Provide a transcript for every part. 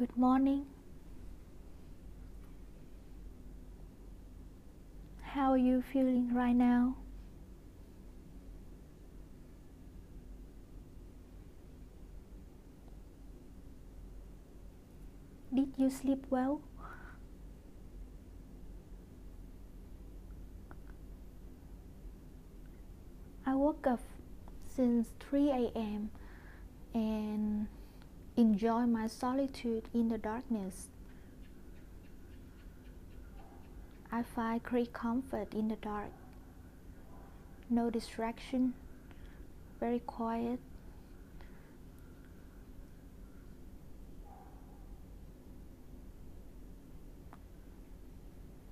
Good morning. How are you feeling right now? Did you sleep well? I woke up since 3 a.m. and enjoy my solitude in the darkness. I find great comfort in the dark. No distraction, very quiet.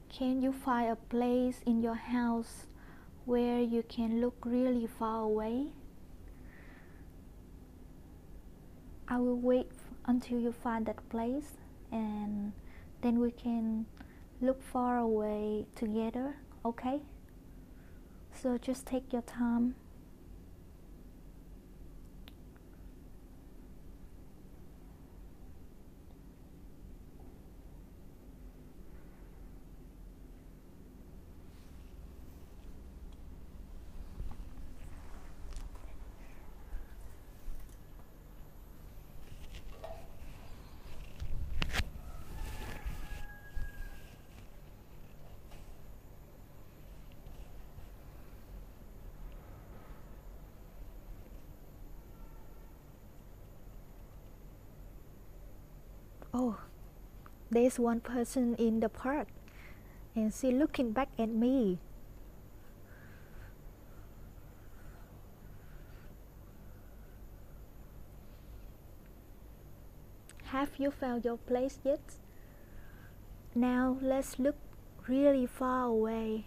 Can you find a place in your house where you can look really far away? I will wait until you find that place and then we can look far away together, okay? So just take your time. Oh, there's one person in the park and she looking back at me. Have you found your place yet? Now let's look really far away,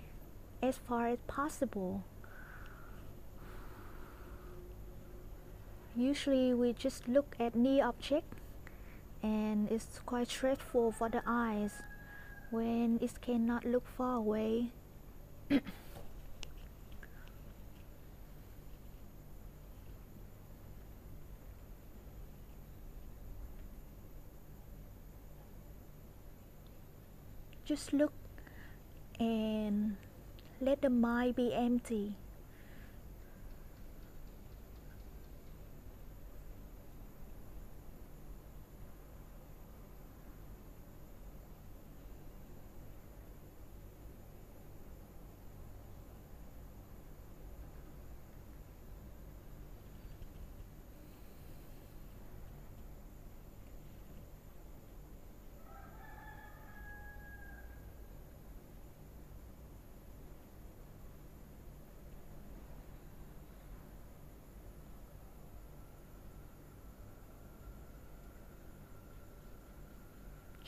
as far as possible. Usually we just look at near object and it's quite stressful for the eyes when it cannot look far away. Just look and let the mind be empty.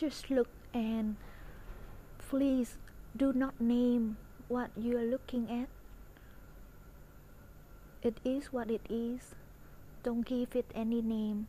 Just look and please do not name what you are looking at. It is what it is. Don't give it any name.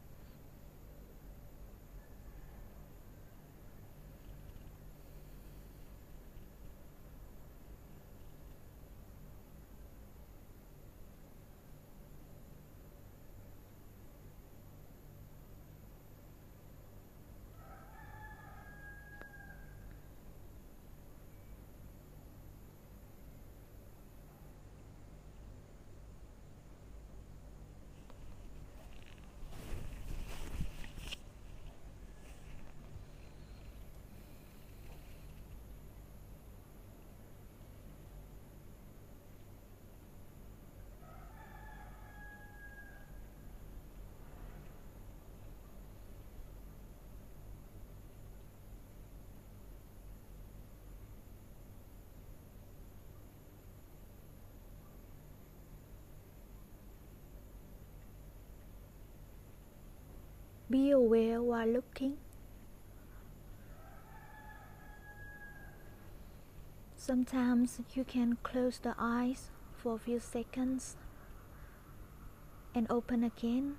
Be aware while looking. Sometimes you can close the eyes for a few seconds and open again.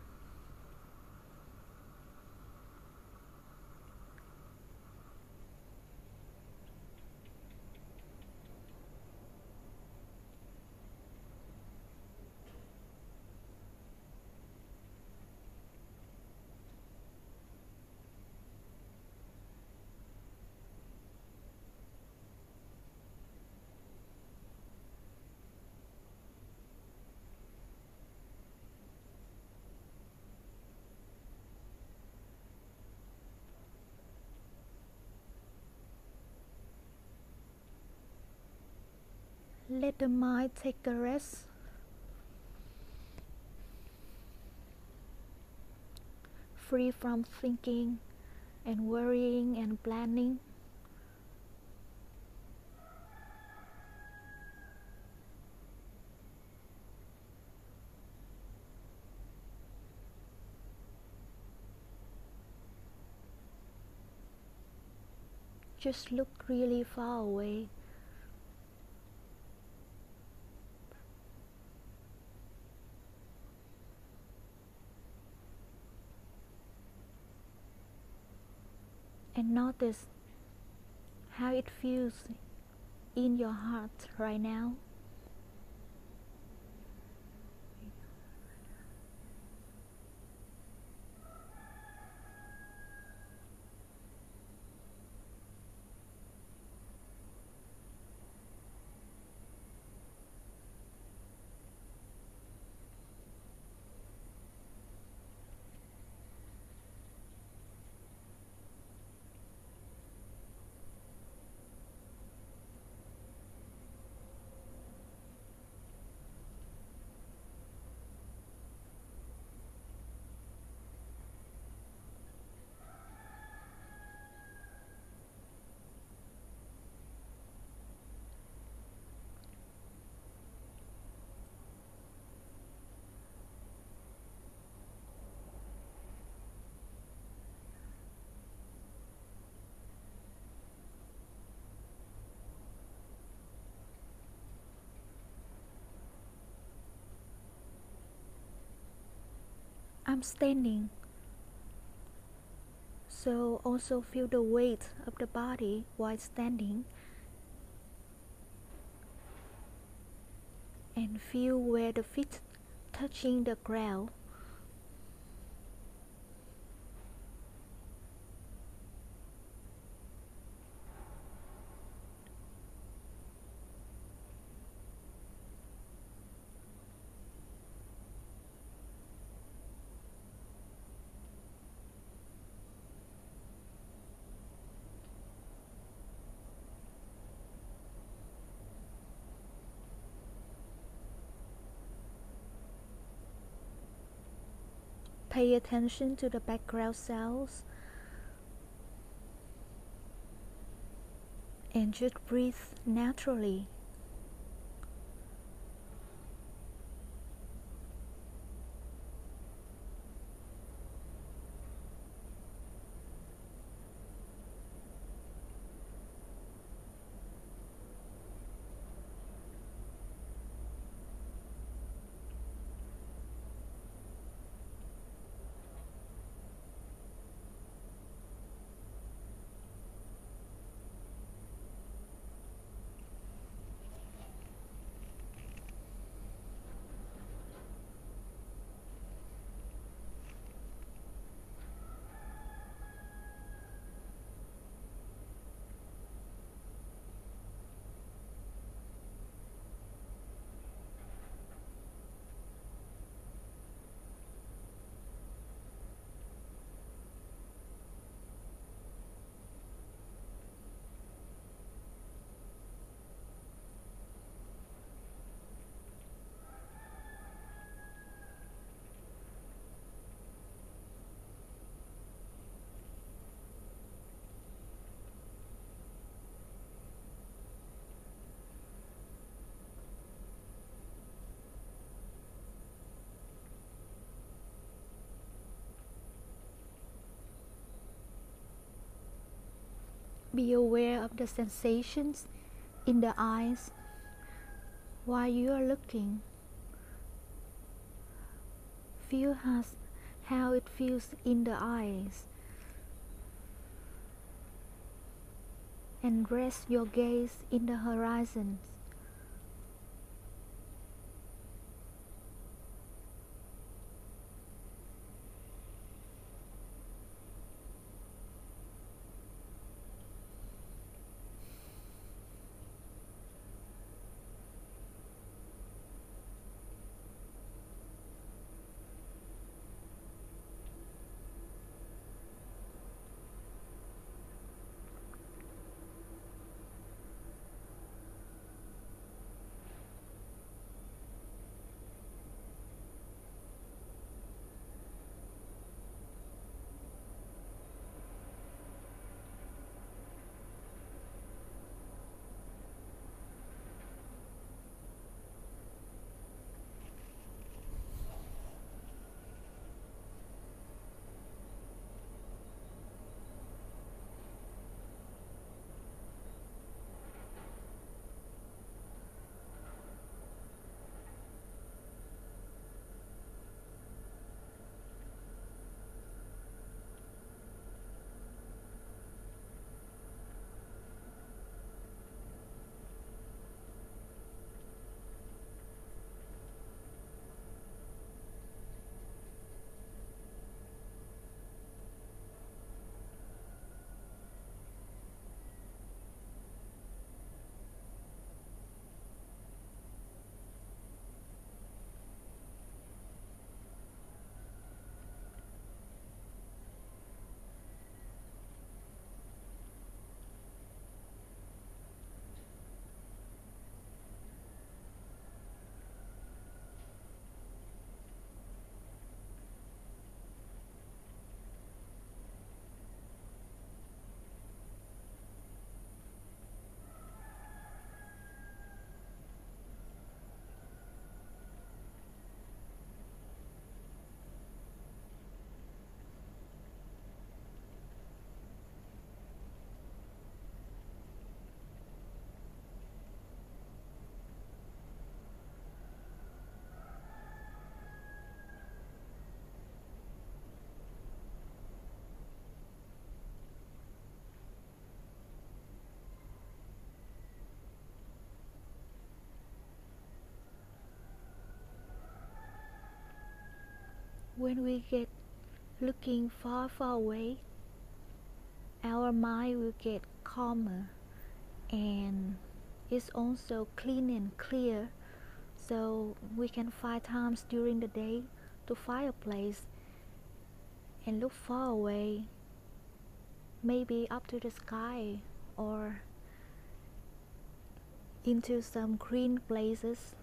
Let the mind take a rest. Free from thinking and worrying and planning. Just look really far away. Notice how it feels in your heart right now. I'm standing. So also feel the weight of the body while standing and feel where the feet touching the ground. Pay attention to the background sounds and just breathe naturally. Be aware of the sensations in the eyes while you are looking. Feel has, how it feels in the eyes. And rest your gaze in the horizons. When we get looking far, far away, our mind will get calmer and it's also clean and clear. So we can find times during the day to find a place and look far away maybe up to the sky or into some green places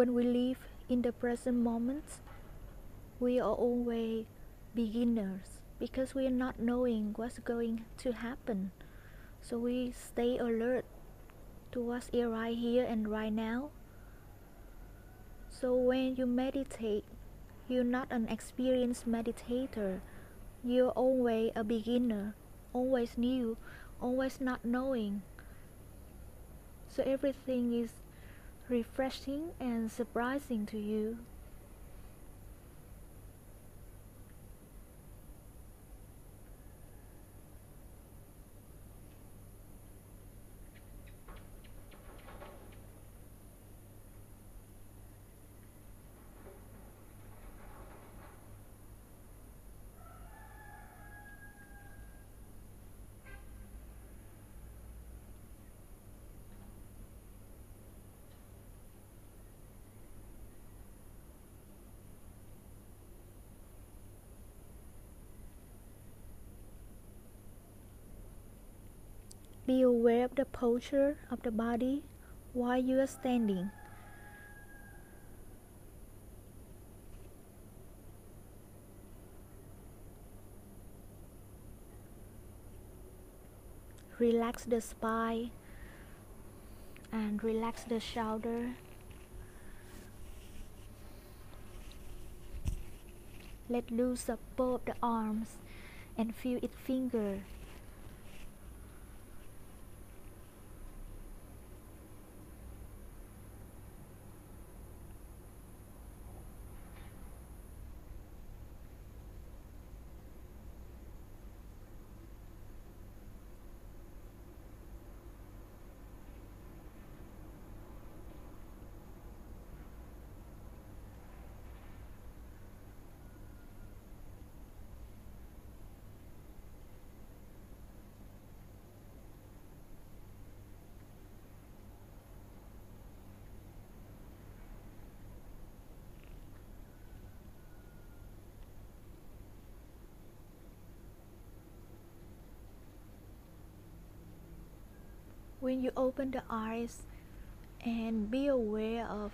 when we live in the present moment, we are always beginners because we are not knowing what's going to happen. So we stay alert to what's right here and right now. So when you meditate, you're not an experienced meditator. You're always a beginner, always new, always not knowing. So everything is refreshing and surprising to you. Be aware of the posture of the body while you are standing. Relax the spine and relax the shoulder. Let loose of both the arms and feel its finger when you open the eyes and be aware of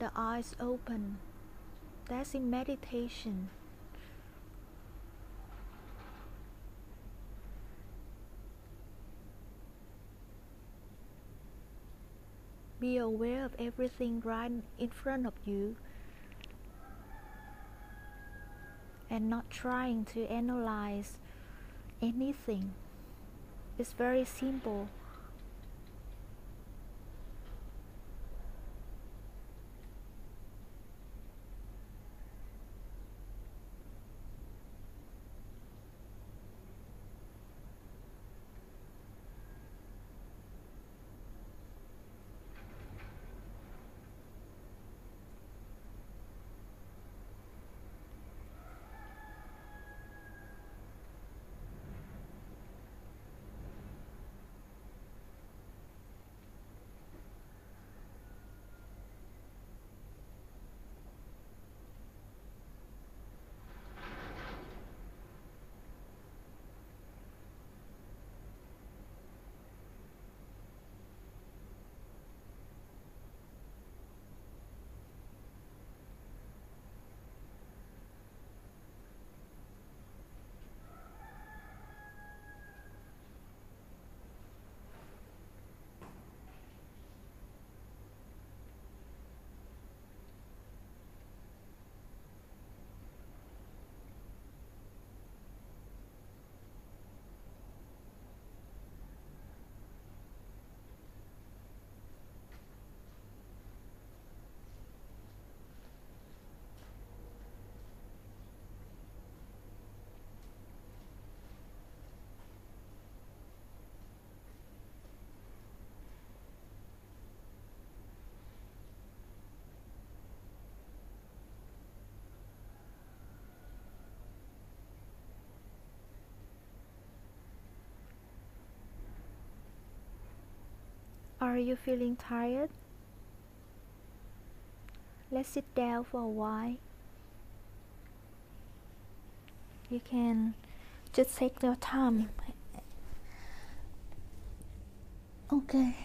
the eyes open. That's in meditation. Be aware of everything right in front of you and not trying to analyze anything. It's very simple Are you feeling tired? Let's sit down for a while. You can just take your time. Okay.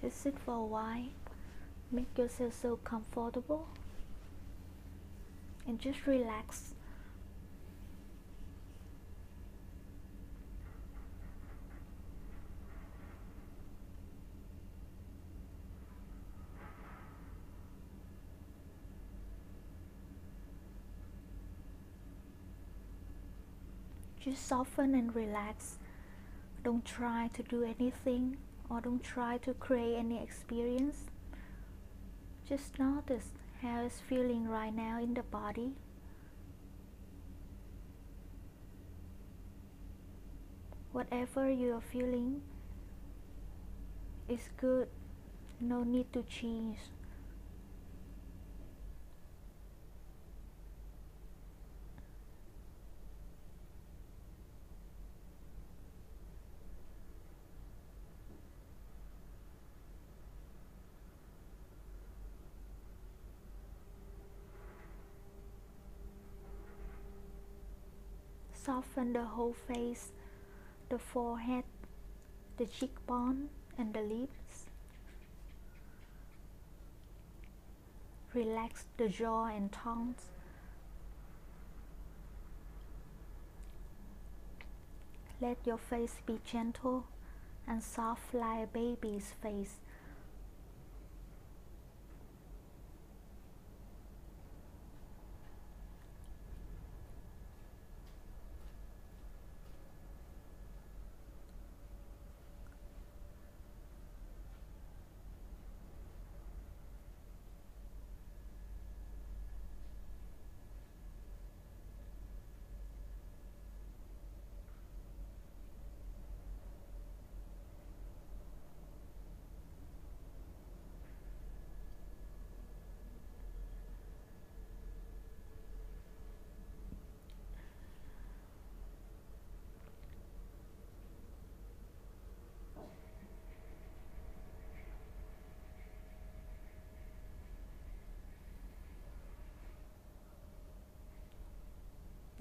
Just sit for a while. Make yourself so comfortable and just relax. Soften and relax. Don't try to do anything or don't try to create any experience. Just notice how it's feeling right now in the body. Whatever you are feeling is good, no need to change. Soften the whole face, the forehead, the cheekbone, and the lips. Relax the jaw and tongue. Let your face be gentle and soft like a baby's face.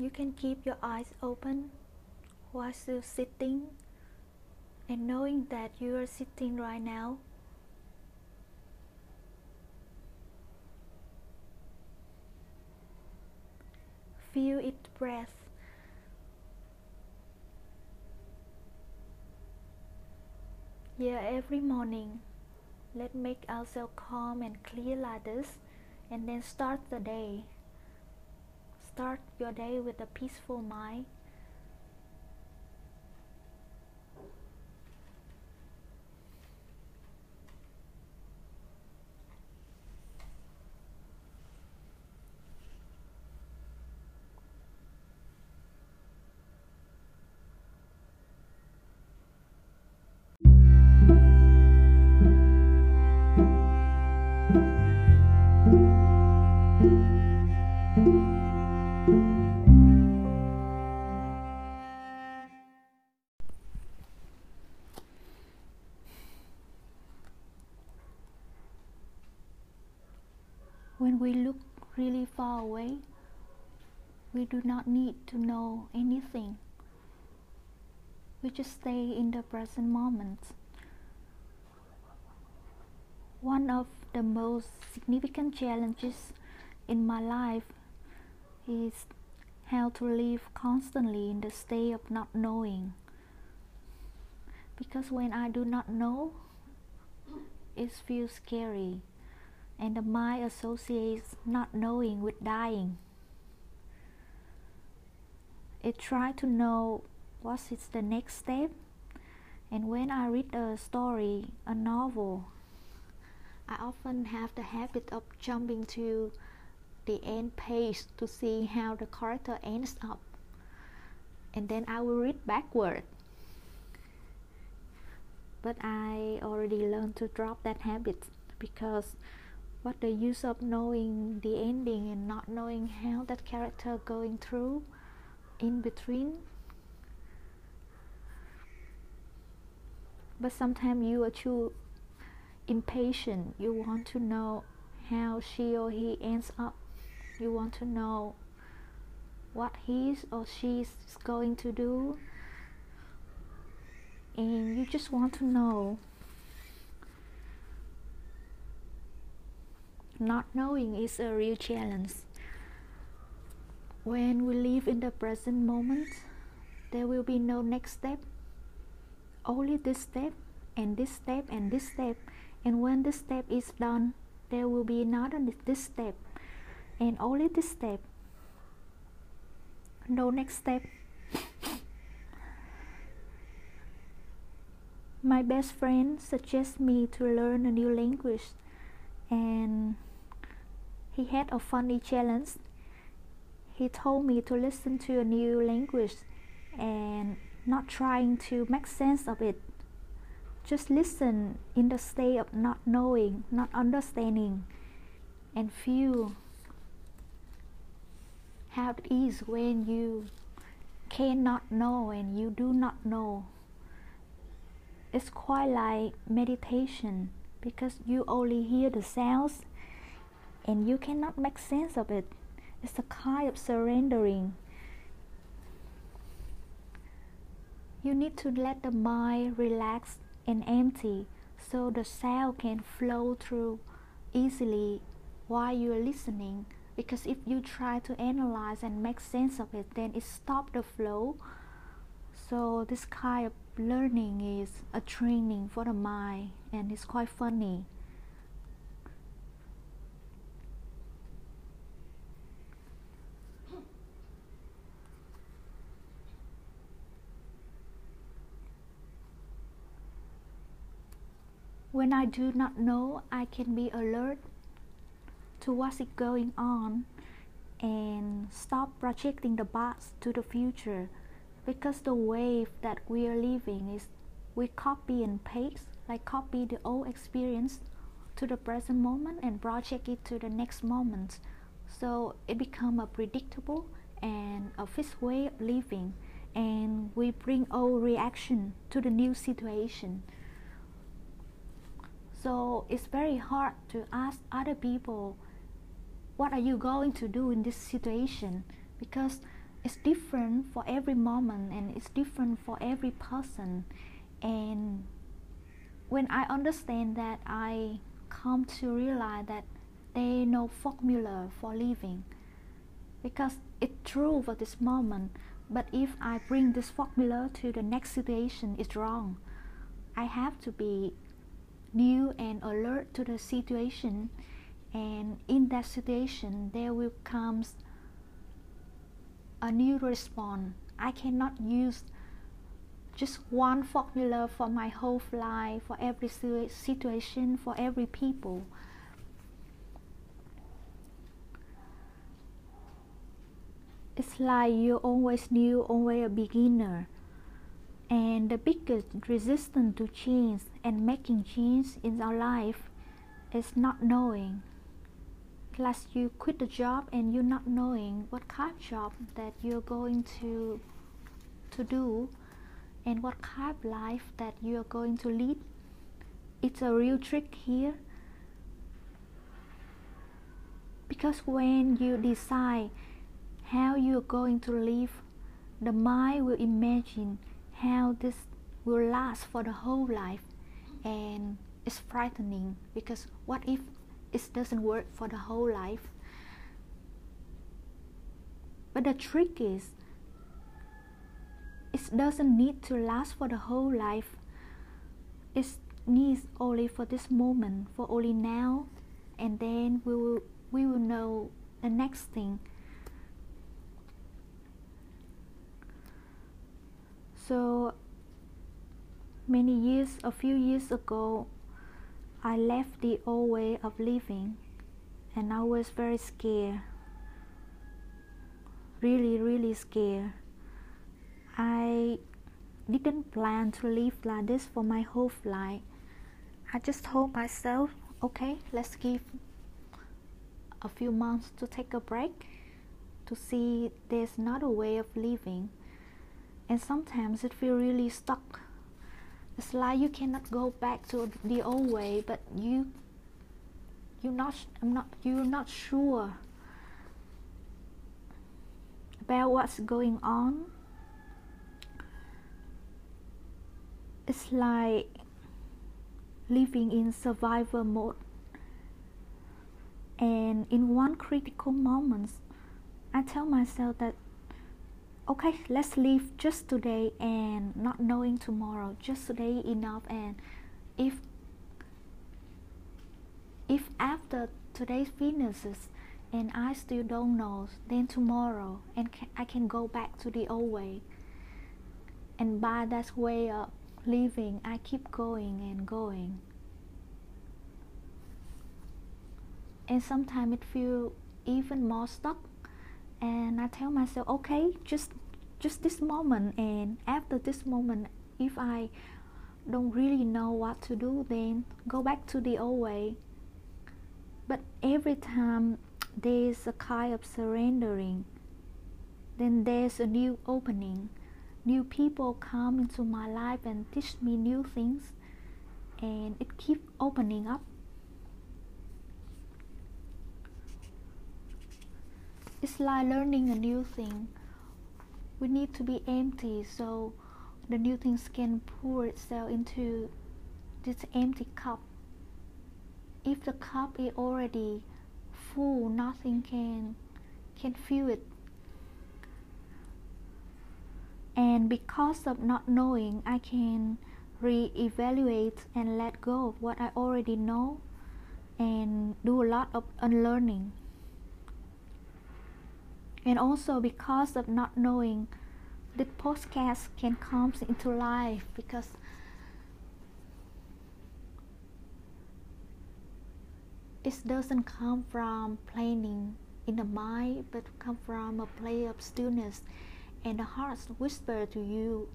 You can keep your eyes open while still sitting and knowing that you are sitting right now. Feel its breath. Yeah, every morning, let's make ourselves calm and clear like this and then start the day. Start your day with a peaceful mind. We look really far away, we do not need to know anything. We just stay in the present moment. One of the most significant challenges in my life is how to live constantly in the state of not knowing. Because when I do not know, it feels scary and the mind associates not knowing with dying. It tries to know what is the next step, and when I read a story, a novel, I often have the habit of jumping to the end page to see how the character ends up, and then I will read backward. But I already learned to drop that habit because what the use of knowing the ending and not knowing how that character going through in between? But sometimes you are too impatient. You want to know how she or he ends up. You want to know what he or she is going to do. And you just want to know not knowing is a real challenge. When we live in the present moment there will be no next step. Only this step and this step and this step. And when this step is done there will be another this step and only this step. No next step. My best friend suggests me to learn a new language and he had a funny challenge he told me to listen to a new language and not trying to make sense of it. Just listen in the state of not knowing, not understanding, and feel how it is when you cannot know and you do not know. It's quite like meditation because you only hear the sounds and you cannot make sense of it. It's a kind of surrendering You need to let the mind relax and empty so the sound can flow through easily while you're listening. Because if you try to analyze and make sense of it, then it stops the flow. So this kind of learning is a training for the mind and it's quite funny. When I do not know, I can be alert to what's going on and stop projecting the past to the future. Because the wave that we are living is we copy and paste like copy the old experience to the present moment and project it to the next moment. So it become a predictable and a fixed way of living. And we bring old reaction to the new situation so it's very hard to ask other people, what are you going to do in this situation? Because it's different for every moment and it's different for every person. And when I understand that, I come to realize that there is no formula for living. Because it's true for this moment, but if I bring this formula to the next situation, it's wrong. I have to be new and alert to the situation. And in that situation there will comes a new response. I cannot use just one formula for my whole life for every situation for every people. It's like you always new always a beginner and the biggest resistance to change and making change in our life is not knowing. Plus, you quit the job and you're not knowing what kind of job that you're going to to do and what kind of life that you're going to lead. It's a real trick here because when you decide how you're going to live, the mind will imagine how this will last for the whole life and it's frightening because what if it doesn't work for the whole life? But the trick is it doesn't need to last for the whole life. It needs only for this moment for only now and then we will we will know the next thing So many years, a few years ago, I left the old way of living and I was very scared. Really, really scared. I didn't plan to live like this for my whole life. I just told myself, okay, let's give a few months to take a break to see there's another way of living and sometimes it feel really stuck. It's like you cannot go back to the old way but you you're not I'm not you're not sure about what's going on. It's like living in survival mode. And in one critical moment i tell myself that okay let's live just today and not knowing tomorrow. Just today enough. And if if after today finishes and i still don't know then tomorrow and i can go back to the old way. And by that way of living i keep going and going. And sometimes it feel even more stuck. And i tell myself okay just just this moment and after this moment if i don't really know what to do then go back to the old way. But every time there's a kind of surrendering then there's a new opening. New people come into my life and teach me new things and it keeps opening up. It's like learning a new thing. We need to be empty so the new things can pour itself into this empty cup. If the cup is already full, nothing can can fill it. And because of not knowing, I can re-evaluate and let go of what I already know and do a lot of unlearning and also because of not knowing the podcast can come into life because it doesn't come from planning in the mind but come from a play of stillness and the heart whisper to you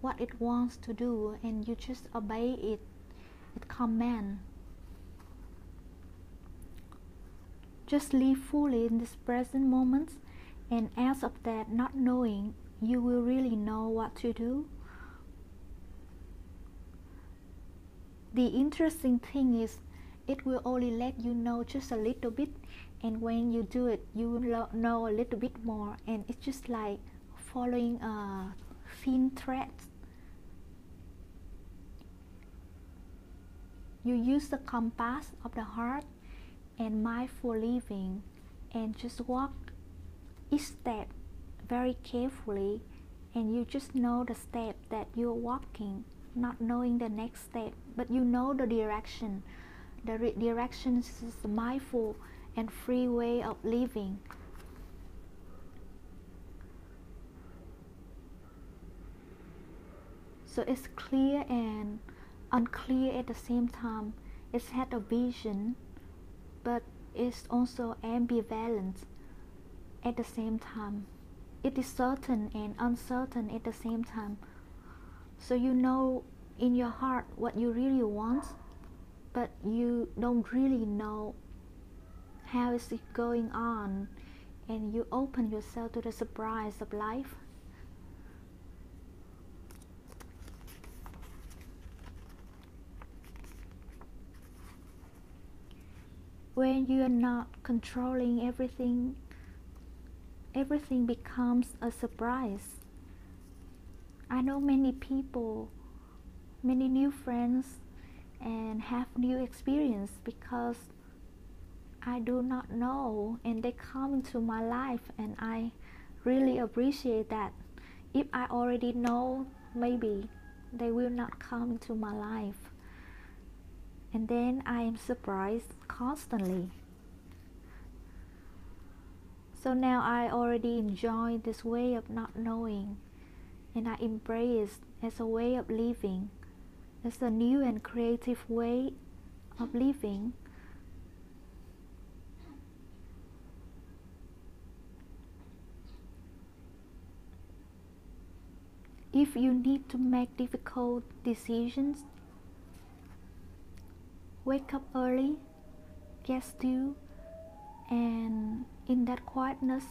what it wants to do and you just obey it it command. Just live fully in this present moment and as of that not knowing you will really know what to do? The interesting thing is it will only let you know just a little bit and when you do it you will know a little bit more and it's just like following a thin thread you use the compass of the heart and mindful living and just walk each step very carefully and you just know the step that you're walking not knowing the next step but you know the direction. The re- direction is a mindful and free way of living. So it's clear and unclear at the same time. It's had a vision but it's also ambivalent at the same time. It is certain and uncertain at the same time. So you know in your heart what you really want, but you don't really know how is it going on, and you open yourself to the surprise of life. When you are not controlling everything everything becomes a surprise. I know many people, many new friends, and have new experience because I do not know, and they come into my life, and I really appreciate that. If I already know, maybe they will not come into my life. And then I am surprised constantly. So now I already enjoy this way of not knowing, and I embrace as a way of living, as a new and creative way of living. If you need to make difficult decisions, wake up early, get still, and in that quietness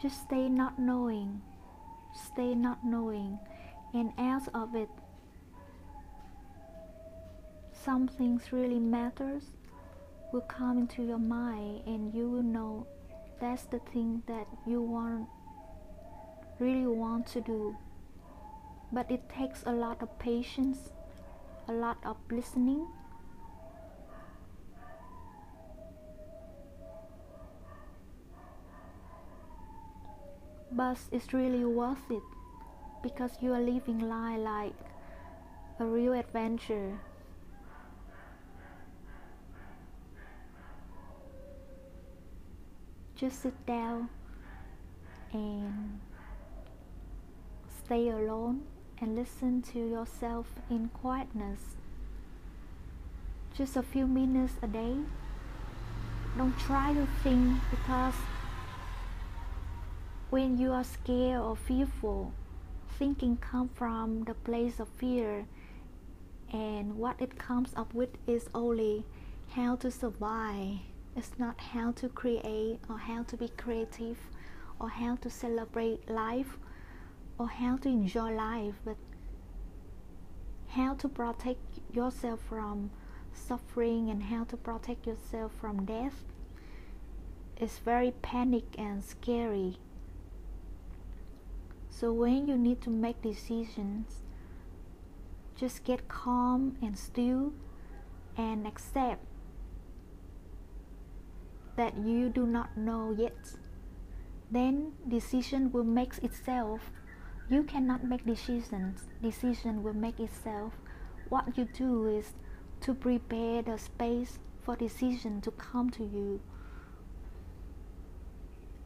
just stay not knowing stay not knowing. And out of it something really matters will come into your mind and you will know that's the thing that you want really want to do. But it takes a lot of patience a lot of listening but it's really worth it because you are living life like a real adventure. Just sit down and stay alone and listen to yourself in quietness. Just a few minutes a day. Don't try to think because when you are scared or fearful, thinking comes from the place of fear, and what it comes up with is only how to survive. It's not how to create or how to be creative or how to celebrate life or how to enjoy life, but how to protect yourself from suffering and how to protect yourself from death. It's very panic and scary. So when you need to make decisions, just get calm and still and accept that you do not know yet. Then decision will make itself. You cannot make decisions. Decision will make itself. What you do is to prepare the space for decision to come to you.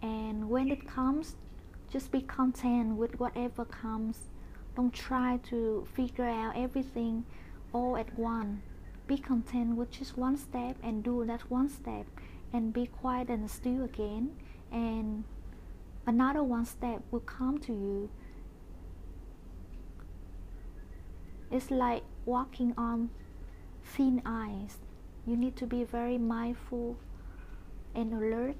And when it comes, just be content with whatever comes. Don't try to figure out everything all at once. Be content with just one step and do that one step and be quiet and still again and another one step will come to you. It's like walking on thin ice. You need to be very mindful and alert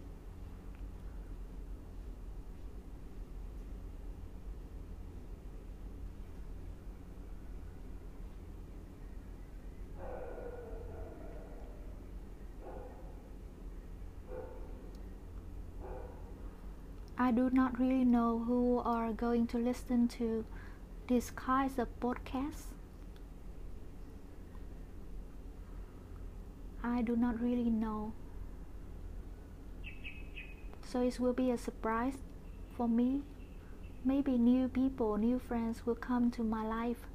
I do not really know who are going to listen to this kind of podcasts. I do not really know. So it will be a surprise for me. Maybe new people, new friends will come to my life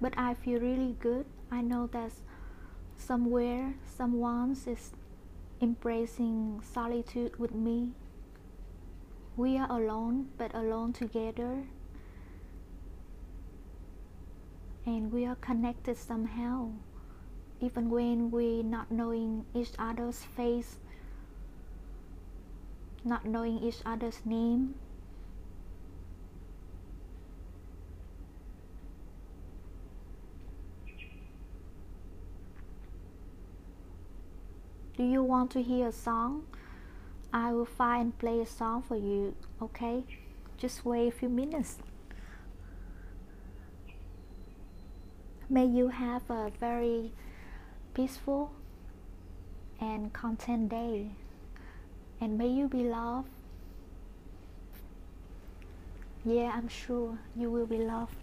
but I feel really good. I know that somewhere someone is embracing solitude with me. We are alone, but alone together. And we are connected somehow, even when we not knowing each other's face, not knowing each other's name, Do you want to hear a song? I will find and play a song for you, okay? Just wait a few minutes. May you have a very peaceful and content day. And may you be loved. Yeah, I'm sure you will be loved.